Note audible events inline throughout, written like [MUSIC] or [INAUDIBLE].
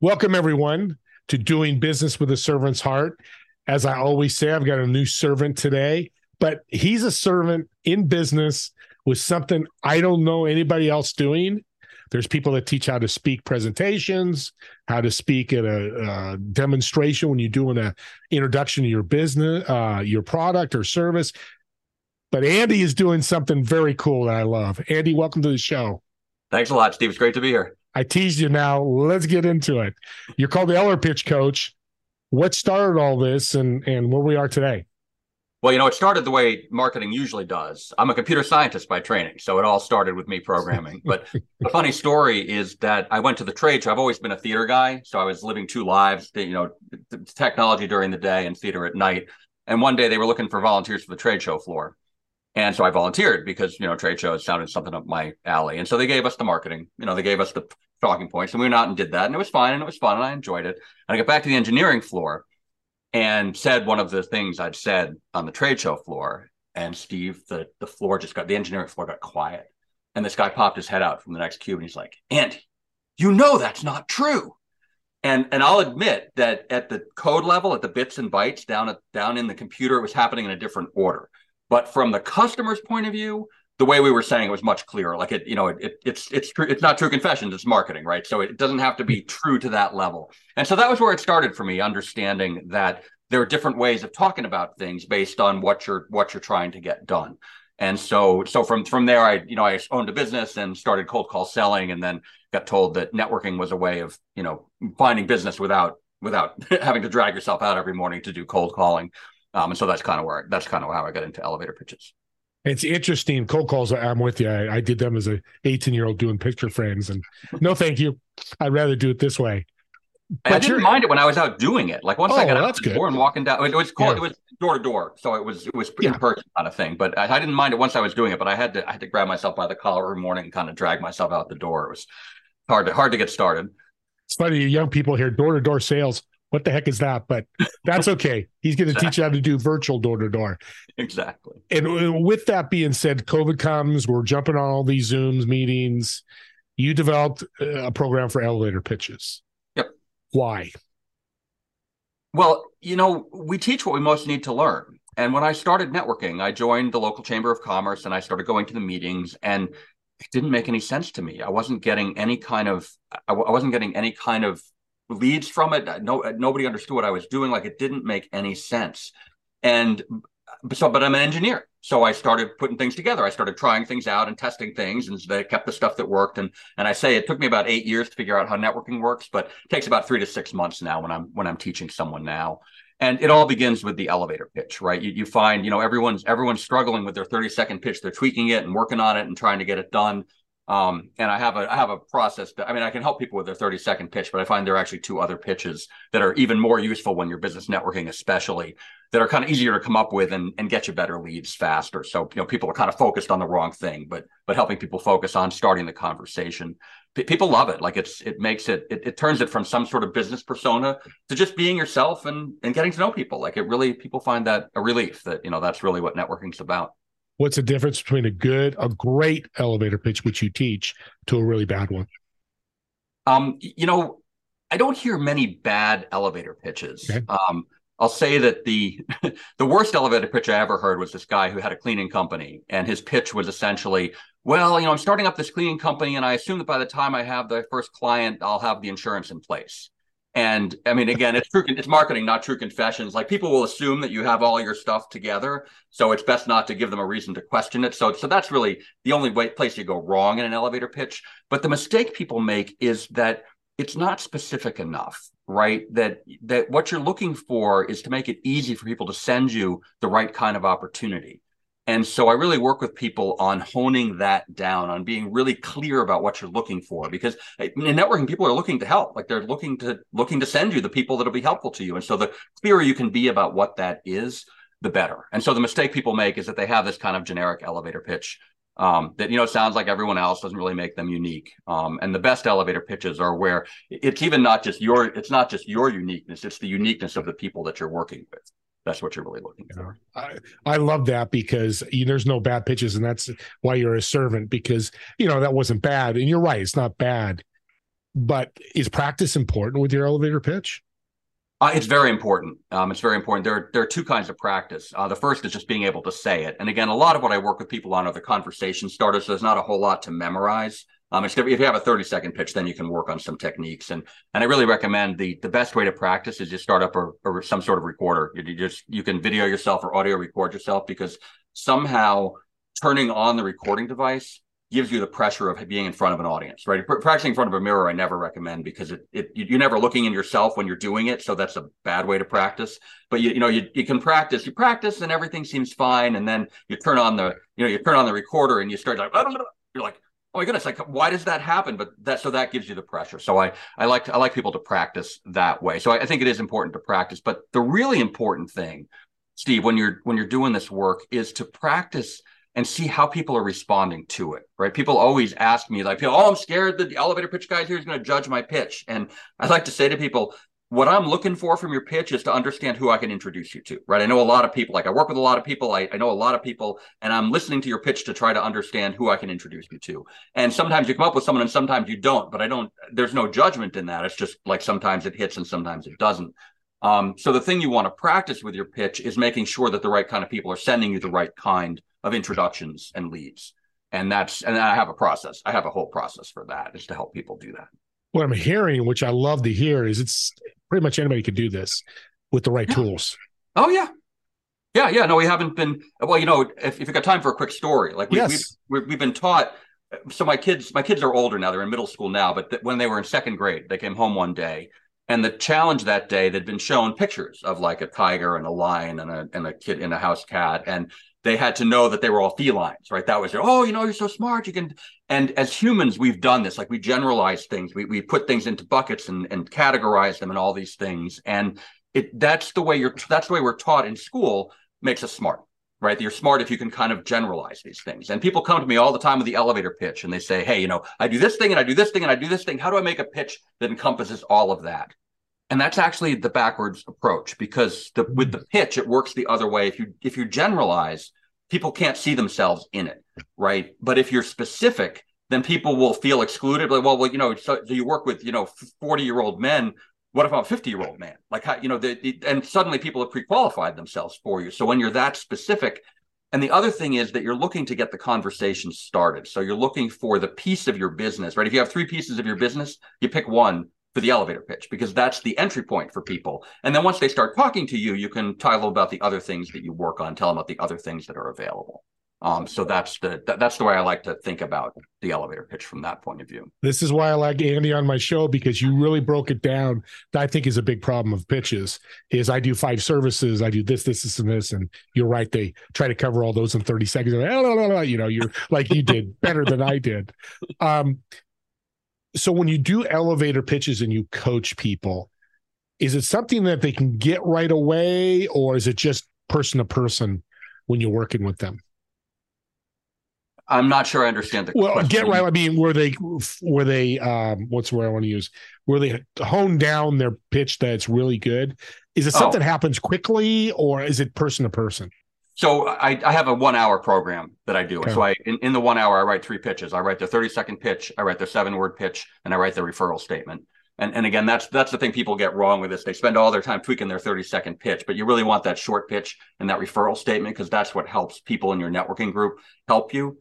Welcome, everyone, to Doing Business with a Servant's Heart. As I always say, I've got a new servant today, but he's a servant in business with something I don't know anybody else doing. There's people that teach how to speak presentations, how to speak at a, a demonstration when you're doing an introduction to your business, uh, your product or service. But Andy is doing something very cool that I love. Andy, welcome to the show. Thanks a lot, Steve. It's great to be here. I teased you now. Let's get into it. You're called the Elevator Pitch Coach. What started all this and, and where we are today? Well, you know, it started the way marketing usually does. I'm a computer scientist by training, so it all started with me programming. but [LAUGHS] the funny story is that I went to the trade show. I've always been a theater guy, so I was living two lives, you know, technology during the day and theater at night. And one day they were looking for volunteers for the trade show floor. And so I volunteered because, you know, trade shows sounded something up my alley. And so they gave us the marketing, you know, they gave us the talking points and we went out and did that. And it was fine and it was fun and I enjoyed it. And I got back to the engineering floor and said one of the things I'd said on the trade show floor. And Steve, the, the floor just got, the engineering floor got quiet. And this guy popped his head out from the next cube and he's like, Andy, you know that's not true. And and I'll admit that at the code level, at the bits and bytes down at down in the computer, it was happening in a different order. But from the customer's point of view, the way we were saying it was much clearer. Like it, you know, it, it, it's it's true. It's not true confessions. It's marketing, right? So it doesn't have to be true to that level. And so that was where it started for me, understanding that there are different ways of talking about things based on what you're what you're trying to get done. And so so from from there, I you know I owned a business and started cold call selling, and then got told that networking was a way of you know finding business without without [LAUGHS] having to drag yourself out every morning to do cold calling. Um, and so that's kind of where that's kind of how I got into elevator pitches. It's interesting. Cold calls. I'm with you. I, I did them as a 18 year old doing picture frames, and no, thank you. I'd rather do it this way. But I didn't mind it when I was out doing it. Like once oh, I got out the door and walking down, it was called. Yeah. It was door to door, so it was it was in yeah. person kind of thing. But I, I, didn't mind it once I was doing it. But I had to I had to grab myself by the collar every morning and kind of drag myself out the door. It was hard to hard to get started. It's funny, young people here, door to door sales what the heck is that? But that's [LAUGHS] okay. He's going to exactly. teach you how to do virtual door to door. Exactly. And with that being said, COVID comes, we're jumping on all these Zooms meetings. You developed uh, a program for elevator pitches. Yep. Why? Well, you know, we teach what we most need to learn. And when I started networking, I joined the local chamber of commerce and I started going to the meetings and it didn't make any sense to me. I wasn't getting any kind of I wasn't getting any kind of leads from it. No, nobody understood what I was doing. Like it didn't make any sense. And so, but I'm an engineer. So I started putting things together. I started trying things out and testing things, and they kept the stuff that worked. And and I say it took me about eight years to figure out how networking works, but it takes about three to six months now when I'm when I'm teaching someone now. And it all begins with the elevator pitch, right? You, you find, you know, everyone's everyone's struggling with their 30 second pitch. They're tweaking it and working on it and trying to get it done. Um, and I have a I have a process that I mean I can help people with their 30 second pitch, but I find there are actually two other pitches that are even more useful when you're business networking, especially that are kind of easier to come up with and, and get you better leads faster. So you know people are kind of focused on the wrong thing, but but helping people focus on starting the conversation. P- people love it. Like it's it makes it, it it turns it from some sort of business persona to just being yourself and and getting to know people. Like it really people find that a relief that you know that's really what networking's about what's the difference between a good, a great elevator pitch, which you teach, to a really bad one? Um, you know, I don't hear many bad elevator pitches. Okay. Um, I'll say that the [LAUGHS] the worst elevator pitch I ever heard was this guy who had a cleaning company, and his pitch was essentially, "Well, you know, I'm starting up this cleaning company, and I assume that by the time I have the first client, I'll have the insurance in place." And I mean, again, it's true. It's marketing, not true confessions. Like people will assume that you have all your stuff together, so it's best not to give them a reason to question it. So, so that's really the only way, place you go wrong in an elevator pitch. But the mistake people make is that it's not specific enough, right? That that what you're looking for is to make it easy for people to send you the right kind of opportunity. And so I really work with people on honing that down, on being really clear about what you're looking for. Because in networking, people are looking to help. Like they're looking to looking to send you the people that'll be helpful to you. And so the clearer you can be about what that is, the better. And so the mistake people make is that they have this kind of generic elevator pitch um, that you know sounds like everyone else doesn't really make them unique. Um, and the best elevator pitches are where it's even not just your it's not just your uniqueness; it's the uniqueness of the people that you're working with that's what you're really looking for. I, I love that because you, there's no bad pitches, and that's why you're a servant because you know that wasn't bad. And you're right, it's not bad. but is practice important with your elevator pitch? Uh, it's very important. Um, it's very important. There, there are two kinds of practice. Uh, the first is just being able to say it. And again, a lot of what I work with people on are the conversation starters. So there's not a whole lot to memorize. Um, if you have a 30 second pitch, then you can work on some techniques. And and I really recommend the the best way to practice is just start up a, a some sort of recorder. You, you just you can video yourself or audio record yourself because somehow turning on the recording device gives you the pressure of being in front of an audience, right? Practicing in front of a mirror, I never recommend because it, it you're never looking in yourself when you're doing it, so that's a bad way to practice. But you you know you, you can practice, you practice, and everything seems fine, and then you turn on the you know you turn on the recorder and you start like [LAUGHS] you're like oh my goodness like why does that happen? But that so that gives you the pressure. So i i like i like people to practice that way. So I, I, think it is important to practice. But the really important thing steve when you're when you're doing this work is to practice and see how people are responding to it right? People always ask me like oh i'm scared that the elevator pitch guy here is going to judge my pitch. And i like to say to people what I'm looking for from your pitch is to understand who I can introduce you to, right? I know a lot of people, like I work with a lot of people, I, I, know a lot of people, and I'm listening to your pitch to try to understand who I can introduce you to. And sometimes you come up with someone and sometimes you don't, but I don't, there's no judgment in that. It's just like sometimes it hits and sometimes it doesn't. Um, so the thing you want to practice with your pitch is making sure that the right kind of people are sending you the right kind of introductions and leads. And that's, and I have a process. I have a whole process for that is to help people do that what I'm hearing, which I love to hear, is it's pretty much anybody could do this with the right yeah. tools. Oh yeah, yeah, yeah. No, we haven't been. Well, you know, if, if you got time for a quick story, like we, yes. we, we, we've been taught. So my kids, my kids are older now; they're in middle school now. But th- when they were in second grade, they came home one day, and the challenge that day, they'd been shown pictures of like a tiger and a lion and a and a kid in a house cat, and they had to know that they were all felines, right? That was oh, you know, you're so smart. You can, and as humans, we've done this. Like we generalize things. We, we put things into buckets and, and categorize them and all these things. And it, that's the way you're, that's the way we're taught in school makes us smart, right? You're smart if you can kind of generalize these things. And people come to me all the time with the elevator pitch and they say, Hey, you know, I do this thing and I do this thing and I do this thing. How do I make a pitch that encompasses all of that? and that's actually the backwards approach because the, with the pitch it works the other way if you if you generalize people can't see themselves in it, right? But if you're specific, then people will feel excluded. Like, well, well, you know, so, so you work with, you know, 40 year old men. What if I'm a 50 year old man? Like, how, you know, the, the, and suddenly people have pre qualified themselves for you. So when you're that specific, and the other thing is that you're looking to get the conversation started. So you're looking for the piece of your business, right? If you have three pieces of your business, you pick one for the elevator pitch because that's the entry point for people. And then once they start talking to you, you can tell them about the other things that you work on, tell them about the other things that are available. Um, so that's the that, that's the way I like to think about the elevator pitch from that point of view. This is why I like Andy on my show because you really broke it down. That I think is a big problem of pitches. Is I do five services, I do this, this, this, and this, and you're right. They try to cover all those in 30 seconds. [LAUGHS] You know, you're like you did better than I did. Um, so when you do elevator pitches and you coach people, is it something that they can get right away, or is it just person to person when you're working with them? I'm not sure I understand the well. Question. Get right. I mean, were they were they um, what's the word I want to use? Were they hone down their pitch that's really good? Is it something oh. happens quickly, or is it person to person? So I, I have a one hour program that I do. Okay. So I in, in the one hour I write three pitches. I write the 30 second pitch, I write the seven word pitch, and I write the referral statement. And and again, that's that's the thing people get wrong with this. They spend all their time tweaking their 30 second pitch, but you really want that short pitch and that referral statement because that's what helps people in your networking group help you.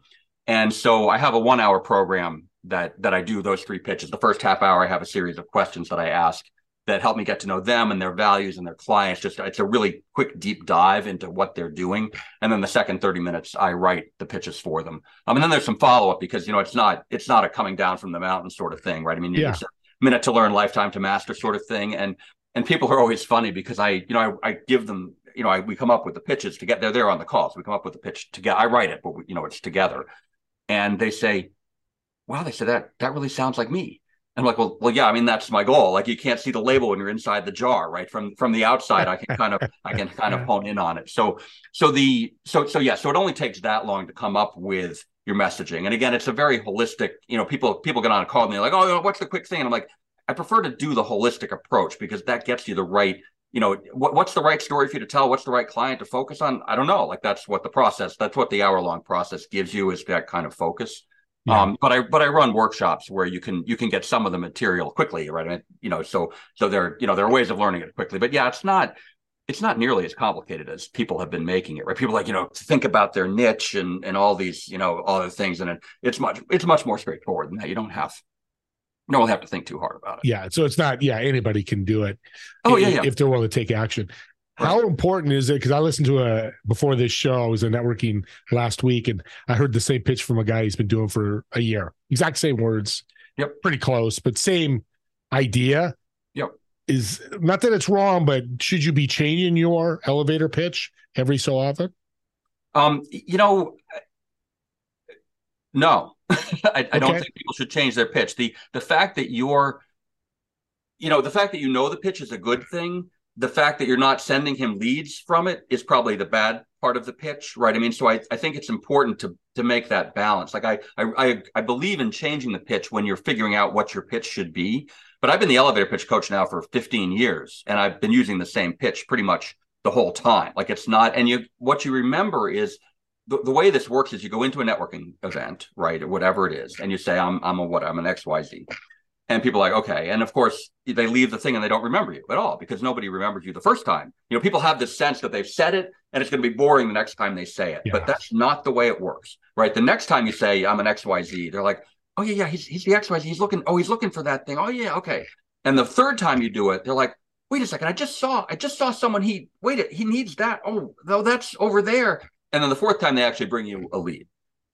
And so I have a one hour program that that I do those three pitches. The first half hour I have a series of questions that I ask that help me get to know them and their values and their clients. Just it's a really quick deep dive into what they're doing, and then the second thirty minutes I write the pitches for them. Um, and then there's some follow up because you know it's not it's not a coming down from the mountain sort of thing, right? I mean, yeah. it's a minute to learn, lifetime to master sort of thing, and and people are always funny because I you know I, I give them you know I, we come up with the pitches to get they're there on the call, so we come up with the pitch together. I write it, but we, you know it's together, and they say, "Wow," they said that that really sounds like me I'm like, well, well, yeah. I mean, that's my goal. Like, you can't see the label when you're inside the jar, right? From from the outside, I can kind of I can kind of [LAUGHS] hone in on it. So so the so so yeah. So it only takes that long to come up with your messaging. And again, it's a very holistic. You know, people people get on a call and they're like, oh, what's the quick thing? And I'm like, I prefer to do the holistic approach because that gets you the right. You know, what, what's the right story for you to tell? What's the right client to focus on? I don't know. Like that's what the process. That's what the hour long process gives you is that kind of focus. Yeah. Um, but I but I run workshops where you can you can get some of the material quickly, right? I mean, you know, so so there you know there are ways of learning it quickly. But yeah, it's not it's not nearly as complicated as people have been making it, right? People like you know think about their niche and and all these you know all the things, and it, it's much it's much more straightforward than that. You don't have you don't have to think too hard about it. Yeah, so it's not yeah anybody can do it. Oh yeah, yeah. if they're willing to take action. How important is it? Because I listened to a before this show, I was in networking last week, and I heard the same pitch from a guy he's been doing for a year. Exact same words. Yep. Pretty close, but same idea. Yep. Is not that it's wrong, but should you be changing your elevator pitch every so often? Um, you know, no, [LAUGHS] I, I don't think people should change their pitch. The the fact that you're, you know, the fact that you know the pitch is a good thing the fact that you're not sending him leads from it is probably the bad part of the pitch, right? I mean, so I, I think it's important to to make that balance. Like I, I I believe in changing the pitch when you're figuring out what your pitch should be. But I've been the elevator pitch coach now for 15 years, and I've been using the same pitch pretty much the whole time. Like it's not, and you what you remember is the, the way this works is you go into a networking event, right, or whatever it is, and you say, I'm I'm a what I'm an XYZ and people are like okay. And of course they leave the thing and they don't remember you at all because nobody remembers you the first time. You know people have this sense that they've said it and it's going to be boring the next time they say it yeah. but that's not the way it works right? The next time you say i'm an xyz they're like oh yeah yeah he's, he's the xyz he's looking oh he's looking for that thing. Oh yeah okay. And the third time you do it they're like wait a second i just saw i just saw someone he wait he needs that. Oh no that's over there. And then the fourth time they actually bring you a lead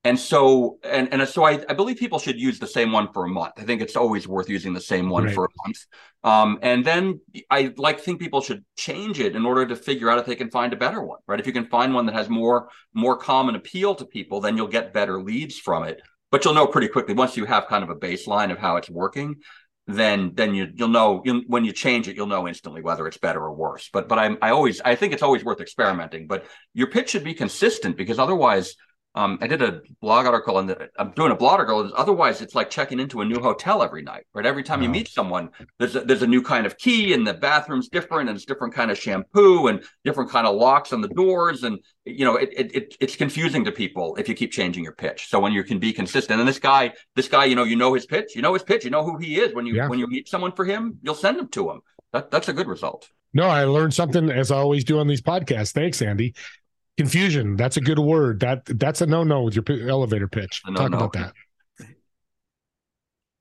and so and and so I, I believe people should use the same one for a month. I think it's always worth using the same one right. for a month. Um, and then I like think people should change it in order to figure out if they can find a better one, right? If you can find one that has more more common appeal to people, then you'll get better leads from it. But you'll know pretty quickly once you have kind of a baseline of how it's working, then then you you'll know you, when you change it, you'll know instantly whether it's better or worse. But but i'm I always I think it's always worth experimenting. But your pitch should be consistent because otherwise um, I did a blog article and I'm doing a blog article. Otherwise, it's like checking into a new hotel every night, right? Every time you meet someone, there's a, there's a new kind of key and the bathroom's different and it's different kind of shampoo and different kind of locks on the doors. And, you know, it, it, it, it's confusing to people if you keep changing your pitch. So when you can be consistent and this guy, this guy, you know, you know his pitch, you know his pitch, you know who he is. When you, yeah. when you meet someone for him, you'll send him to him. That, that's a good result. No, I learned something as I always do on these podcasts. Thanks, Andy. Confusion. That's a good word. That that's a no no with your p- elevator pitch. Talk about that.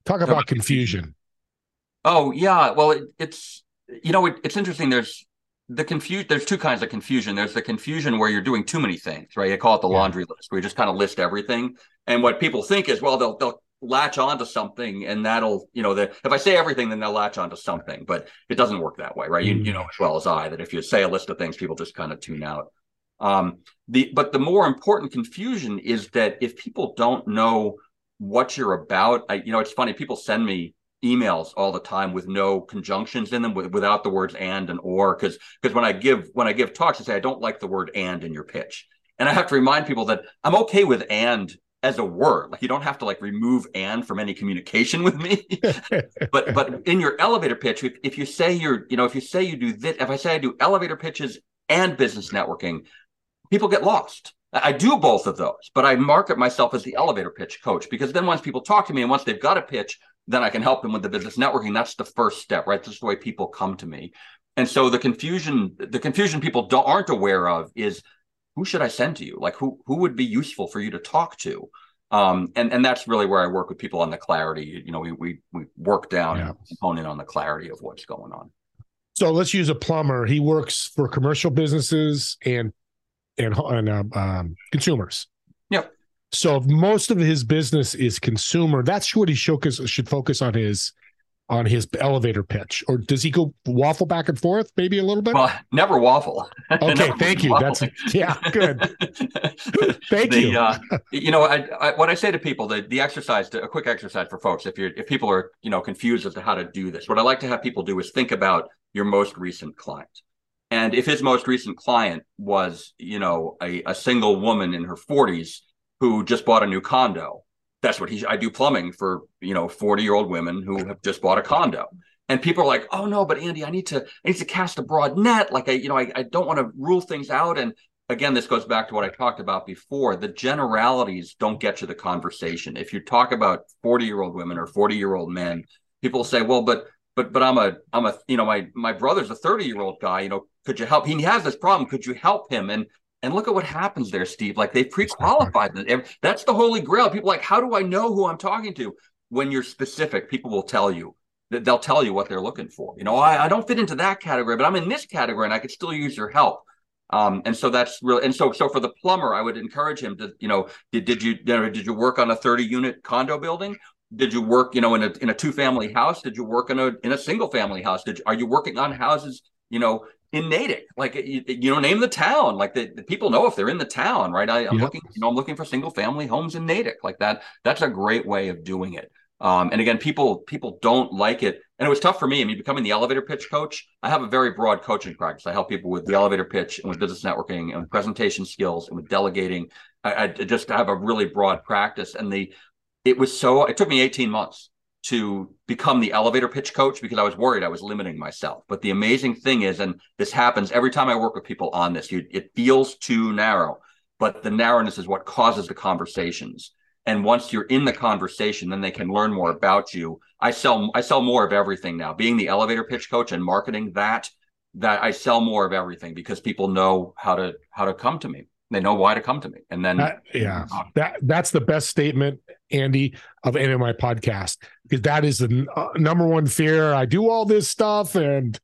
Talk about confusion. Oh yeah. Well, it, it's you know it, it's interesting. There's the confuse. There's two kinds of confusion. There's the confusion where you're doing too many things, right? You call it the yeah. laundry list, where you just kind of list everything. And what people think is, well, they'll they'll latch onto something and that'll you know that if i say everything then they'll latch onto something but it doesn't work that way right you, you mm. know as well as i that if you say a list of things people just kind of tune out um, the but the more important confusion is that if people don't know what you're about, I, you know, it's funny. People send me emails all the time with no conjunctions in them, with, without the words and and or, because because when I give when I give talks, I say I don't like the word and in your pitch, and I have to remind people that I'm okay with and as a word like you don't have to like remove and from any communication [LAUGHS] with me [LAUGHS] but but in your elevator pitch if, if you say you're you know if you say you do this if i say i do elevator pitches and business networking people get lost. I do both of those, but I market myself as the elevator pitch coach because then once people talk to me and once they've got a pitch, then I can help them with the business networking. That's the first step, right? That's the way people come to me. And so the confusion, the confusion people don't, aren't aware of is who should I send to you? Like who who would be useful for you to talk to? Um, and and that's really where I work with people on the clarity. You know, we we we work down yeah. and hone in on the clarity of what's going on. So let's use a plumber. He works for commercial businesses and and, and uh, um, consumers. Yep. So most of his business is consumer. That's what he should focus on his on his elevator pitch, or does he go waffle back and forth maybe a little bit? Well, never waffle. [LAUGHS] Okay, never thank you. Waffle. That's yeah, good. [LAUGHS] thank the, you. Uh, you know, I, I, what I say to people, the the exercise, a quick exercise for folks, if you're if people are you know confused as to how to do this, what I like to have people do is think about your most recent client. And if his most recent client was, you know, a, a single woman in her 40s who just bought a new condo, that's what he I do plumbing for, you know, 40 year old women who have just bought a condo. And people are like, oh no, but Andy, I need to I need to cast a broad net. Like I, you know, I, I don't want to rule things out. And again, this goes back to what I talked about before. The generalities don't get you the conversation. If you talk about 40 year old women or 40 year old men, people say, well, but but but I'm a I'm a you know my my brother's a 30 year old guy. You know, could you help? He has this problem. Could you help him? And and look at what happens there, Steve. Like they pre-qualified. That's the holy grail. People like, how do I know who I'm talking to? When you're specific, people will tell you. that They'll tell you what they're looking for. You know, I, I don't fit into that category, but I'm in this category, and I could still use your help. Um, and so that's real. And so, so for the plumber, I would encourage him to, you know, did, did you, you know, did you work on a 30 unit condo building? Did you work, you know, in a, in a two family house? Did you work in a, in a single family house? Did you, are you working on houses, you know, in Natick? Like, you, you know, name the town, like the, the, people know if they're in the town, right? I, am yep. looking, you know, I'm looking for single family homes in Natick like that. That's a great way of doing it. Um, and again, people people don't like it, and it was tough for me. I mean, becoming the elevator pitch coach, I have a very broad coaching practice. I help people with the elevator pitch and with business networking and with presentation skills and with delegating. I, I just have a really broad practice, and the it was so. It took me 18 months to become the elevator pitch coach because I was worried I was limiting myself. But the amazing thing is, and this happens every time I work with people on this, you, it feels too narrow, but the narrowness is what causes the conversations and once you're in the conversation then they can learn more about you i sell i sell more of everything now being the elevator pitch coach and marketing that that i sell more of everything because people know how to how to come to me they know why to come to me. And then that, yeah. that that's the best statement andy of any of my podcast because that is the uh, number one fear. I do all this stuff and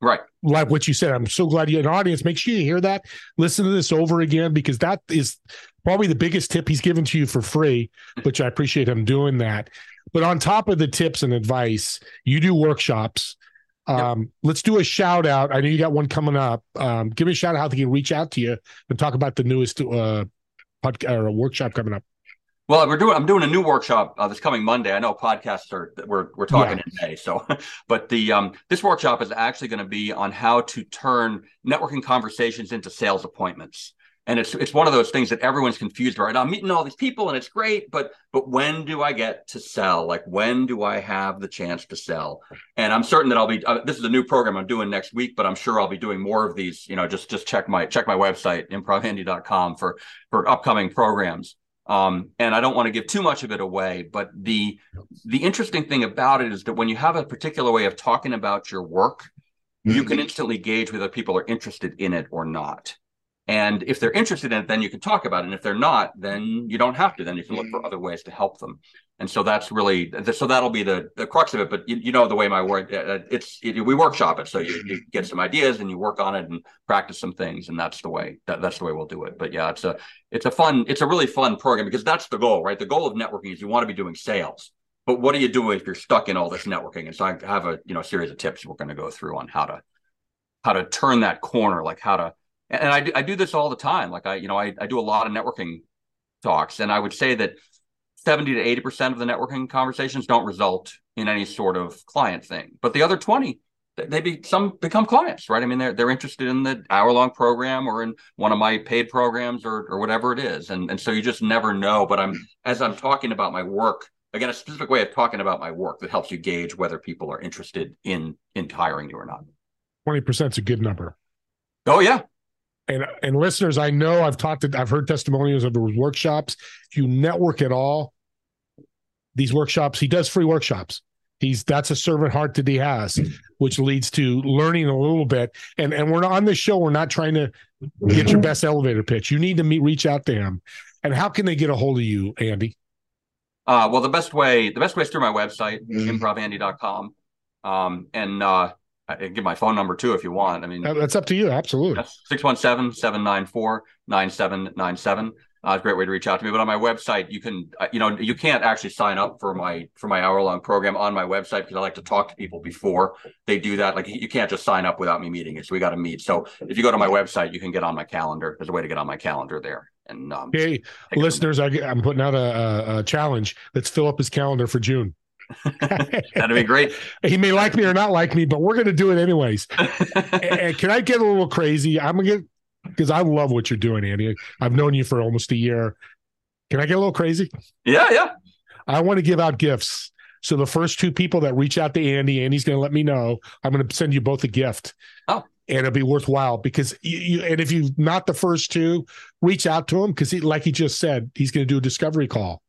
right. like what you said i'm so glad you an audience make sure you hear that. Listen to this over again because that is probably the biggest tip he's given to you for free, [LAUGHS] which I appreciate him doing that. But on top of the tips and advice, you do workshops. Um, yep. Let's do a shout out. I know you got one coming up. Um, give me a shout out how they can reach out to you and talk about the newest uh, podcast or workshop coming up. Well, we're doing. I'm doing a new workshop uh, this coming Monday. I know podcasts are we're we're talking yeah. in May, so [LAUGHS] but the um this workshop is actually going to be on how to turn networking conversations into sales appointments and it's it's one of those things that everyone's confused about. I'm meeting all these people and it's great, but but when do I get to sell? Like when do I have the chance to sell? And I'm certain that I'll be. Uh, this is a new program I'm doing next week, but I'm sure I'll be doing more of these. You know, just just check my check my website improvandy.com for for upcoming programs. Um, and I don't want to give too much of it away, but the the interesting thing about it is that when you have a particular way of talking about your work, you can instantly gauge whether people are interested in it or not. And if they're interested in it, then you can talk about it. And if they're not, then you don't have to. Then you can look for mm-hmm. other ways to help them. And so that's really so that'll be the the crux of it. But you, you know the way my work uh, uh, it's it, we workshop it, so you, you, get some ideas and you work on it and practice some things, and that's the way that, that's the way we'll do it. But yeah, it's a it's a fun it's a really fun program because that's the goal, right? The goal of networking is you want to be doing sales. But what do you do if you're stuck in all this networking? And so I have a you know series of tips we're going to go through on how to how to turn that corner, like how to and I do, I do this all the time. Like I, you know, I, I do a lot of networking talks, and I would say that 70 to 80 percent of the networking conversations don't result in any sort of client thing, but the other 20 they be some become clients, right? I mean, they're they're interested in the hour long program or in one of my paid programs or or whatever it is, and and so you just never know. But I'm as I'm talking about my work again, a specific way of talking about my work that helps you gauge whether people are interested in in hiring you or not. Twenty percent is a good number. Oh yeah, and and listeners, I know I've talked to, I've heard testimonials of the workshops. If you network at all, these workshops, he does free workshops. He's that's a servant heart that he has, which leads to learning a little bit. And and we're not on this show. We're not trying to get your best elevator pitch. You need to meet, reach out to him. And how can they get a hold of you, Andy? Uh, well, the best way the best way is through my website, mm-hmm. improvandy.com. Um, and uh, I can give my phone number too if you want. I mean, that's up to you. Absolutely. 617 794 9797. Uh, it's a great way to reach out to me. But on my website, you can, uh, you know, you can't actually sign up for my for my hour long program on my website because I like to talk to people before they do that. Like you can't just sign up without me meeting it. So we got to meet. So if you go to my website, you can get on my calendar. There's a way to get on my calendar there. And um, hey, listeners, I, am putting out a, a challenge. Let's fill up his calendar for June. That'd be great. [LAUGHS] he may like me or not like me, but we're going to do it anyways. [LAUGHS] and can I get a little crazy? I'm going to get because I love what you're doing, Andy. I've known you for almost a year. Can I get a little crazy? Yeah, yeah. I want to give out gifts. So the first two people that reach out to Andy, Andy's going to let me know. I'm going to send you both a gift. Oh. and it'll be worthwhile because you, you and if you're not the first two, reach out to him because he, like he just said, he's going to do a discovery call.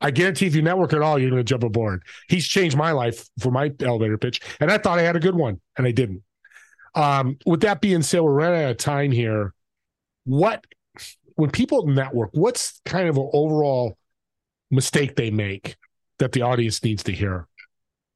I guarantee if you network at all, you're going to jump aboard. He's changed my life for my elevator pitch, and I thought I had a good one, and I didn't. Um, with that being said, we're running out of time here. What when people network, what's kind of an overall mistake they make that the audience needs to hear?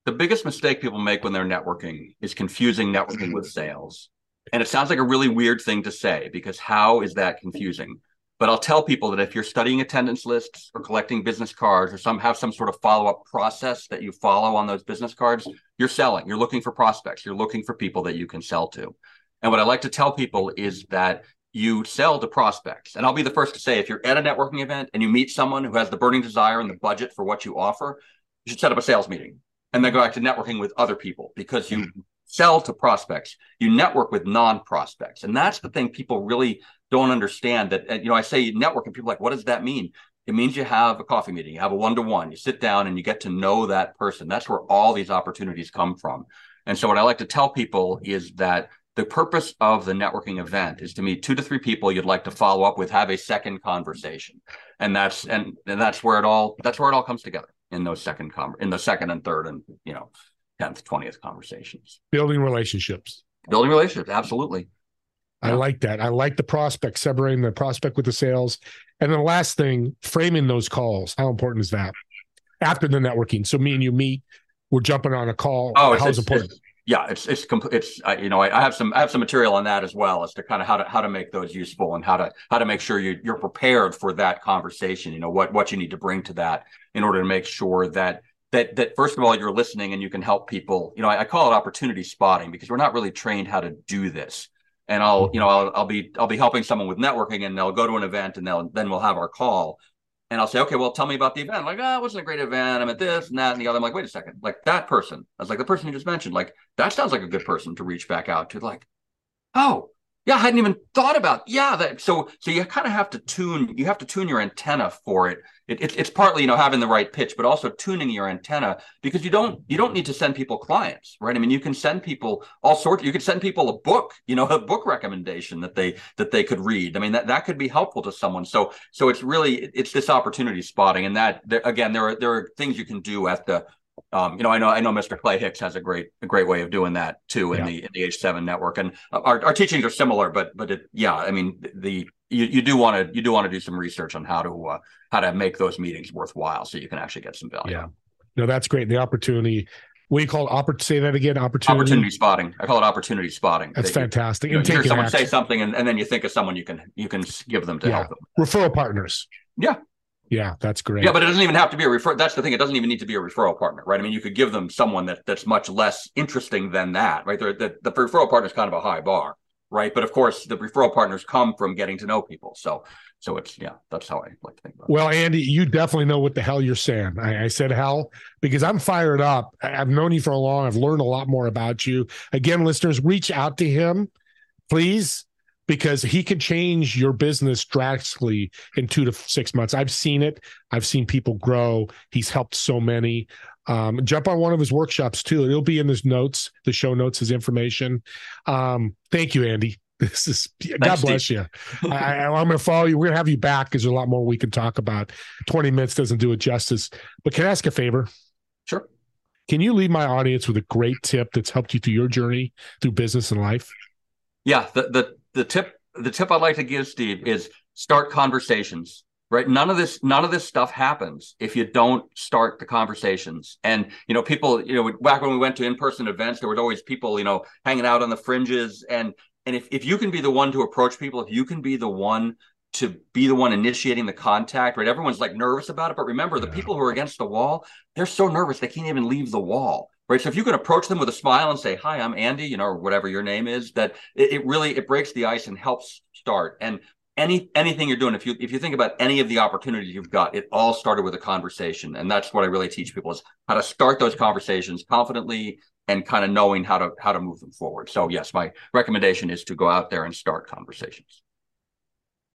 The biggest mistake people make when they're networking is confusing networking with sales. And it sounds like a really weird thing to say because how is that confusing? But I'll tell people that if you're studying attendance lists or collecting business cards or some have some sort of follow-up process that you follow on those business cards, you're selling. You're looking for prospects. You're looking for people that you can sell to. And what I like to tell people is that you sell to prospects. And I'll be the first to say if you're at a networking event and you meet someone who has the burning desire and the budget for what you offer, you should set up a sales meeting and then go back to networking with other people because you mm. Sell to prospects. You network with non-prospects. And that's the thing people really don't understand that, uh, you know, I say network and people like, what does that mean? It means you have a coffee meeting, you have a one to one, you sit down and you get to know that person. That's where all these opportunities come from. And so, what I like to tell people is that the purpose of the networking event is to meet two to three people you'd like to follow up with, have a second conversation, and that's and, and that's where it all that's where it all comes together in those second com in the second and third and you know tenth twentieth conversations. Building relationships. Building relationships, absolutely. I like that. I like the prospect, separating the prospect with the sales. And then the last thing, framing those calls. How important is that after the networking? So me and you meet, we're jumping on a call. Oh, how's important? It's, yeah, it's it's complete. It's uh, you know I, I, have some I have some material on that as well as to kind of how to how to make those useful and how to how to make sure you you're prepared for that conversation. You know what what you need to bring to that in order to make sure that that that first of all you're listening and you can help people. You know I, I call it opportunity spotting because we're not really trained how to do this and I'll, you know, I'll, I'll be, I'll be helping someone with networking and they'll go to an event and they'll, then we'll have our call and I'll say, okay, well, tell me about the event. I'm like, ah, oh, it wasn't a great event. I'm at this and that and the other. I'm like, wait a second, like that person. I was like, the person you just mentioned, like that sounds like a good person to reach back out to. Like, oh, yeah, I hadn't even thought about. Yeah, that. So, so you kind of have to tune. You have to tune your antenna for it. it, it it's partly, you know, having the right pitch, but also tuning your antenna because you don't you don't need to send people clients, right? I mean, you can send people all sorts. You could send people a book, you know, [LAUGHS] a book recommendation that they that they could read. I mean, that that could be helpful to someone. So, so it's really it's this opportunity spotting, and that there, again, there are there are things you can do at the um, you know, I know I know Mr. Clay Hicks has a great a great way of doing that too in yeah. the in the H7 network, and our, our teachings are similar, but but it, yeah, I mean the you, you do want to you do want to do some research on how to uh, how to make those meetings worthwhile so you can actually get some value. Yeah, no, that's great. The opportunity. What do you call it? Oppor- say that again. Opportunity. Opportunity spotting. I call it opportunity spotting. That's that fantastic. You, you, know, hear someone action. say something, and, and then you think of someone you can you can give them to yeah. help them. Referral partners. Yeah, yeah, that's great. Yeah, but it doesn't even have to be a refer. That's the thing; it doesn't even need to be a referral partner, right? I mean, you could give them someone that that's much less interesting than that, right? The, the referral partner is kind of a high bar, right? But of course, the referral partners come from getting to know people, so so it's yeah, that's how I like to think about it. Well, Andy, you definitely know what the hell you're saying. I, I said hell because I'm fired up. I've known you for a long. I've learned a lot more about you. Again, listeners, reach out to him, please because he can change your business drastically in two to six months. I've seen it. I've seen people grow. He's helped so many. Um, jump on one of his workshops too. It'll be in his notes, the show notes, his information. Um, thank you, Andy. [LAUGHS] This is Thanks, God bless Steve. you. I, am going to follow you. We're going to have you back because there's a lot more we can talk about. 20 minutes doesn't do it justice. But can I ask a favor? Sure. Can you leave my audience with a great tip that's helped you through your journey through business and life? Yeah, the the the tip the tip I'd like to give Steve is start conversations. Right. None of this, none of this stuff happens if you don't start the conversations. And, you know, people, you know, back when we went to in-person events, there was always people, you know, hanging out on the fringes. And and if, if you can be the one to approach people, if you can be the one to be the one initiating the contact, right? Everyone's like nervous about it. But remember, the people who are against the wall, they're so nervous they can't even leave the wall right? So if you can approach them with a smile and say, "Hi, I'm Andy," you know, or whatever your name is, that it, it, really it breaks the ice and helps start. And any anything you're doing, if you if you think about any of the opportunities you've got, it all started with a conversation, and that's what I really teach people is how to start those conversations confidently and kind of knowing how to how to move them forward. So yes, my recommendation is to go out there and start conversations.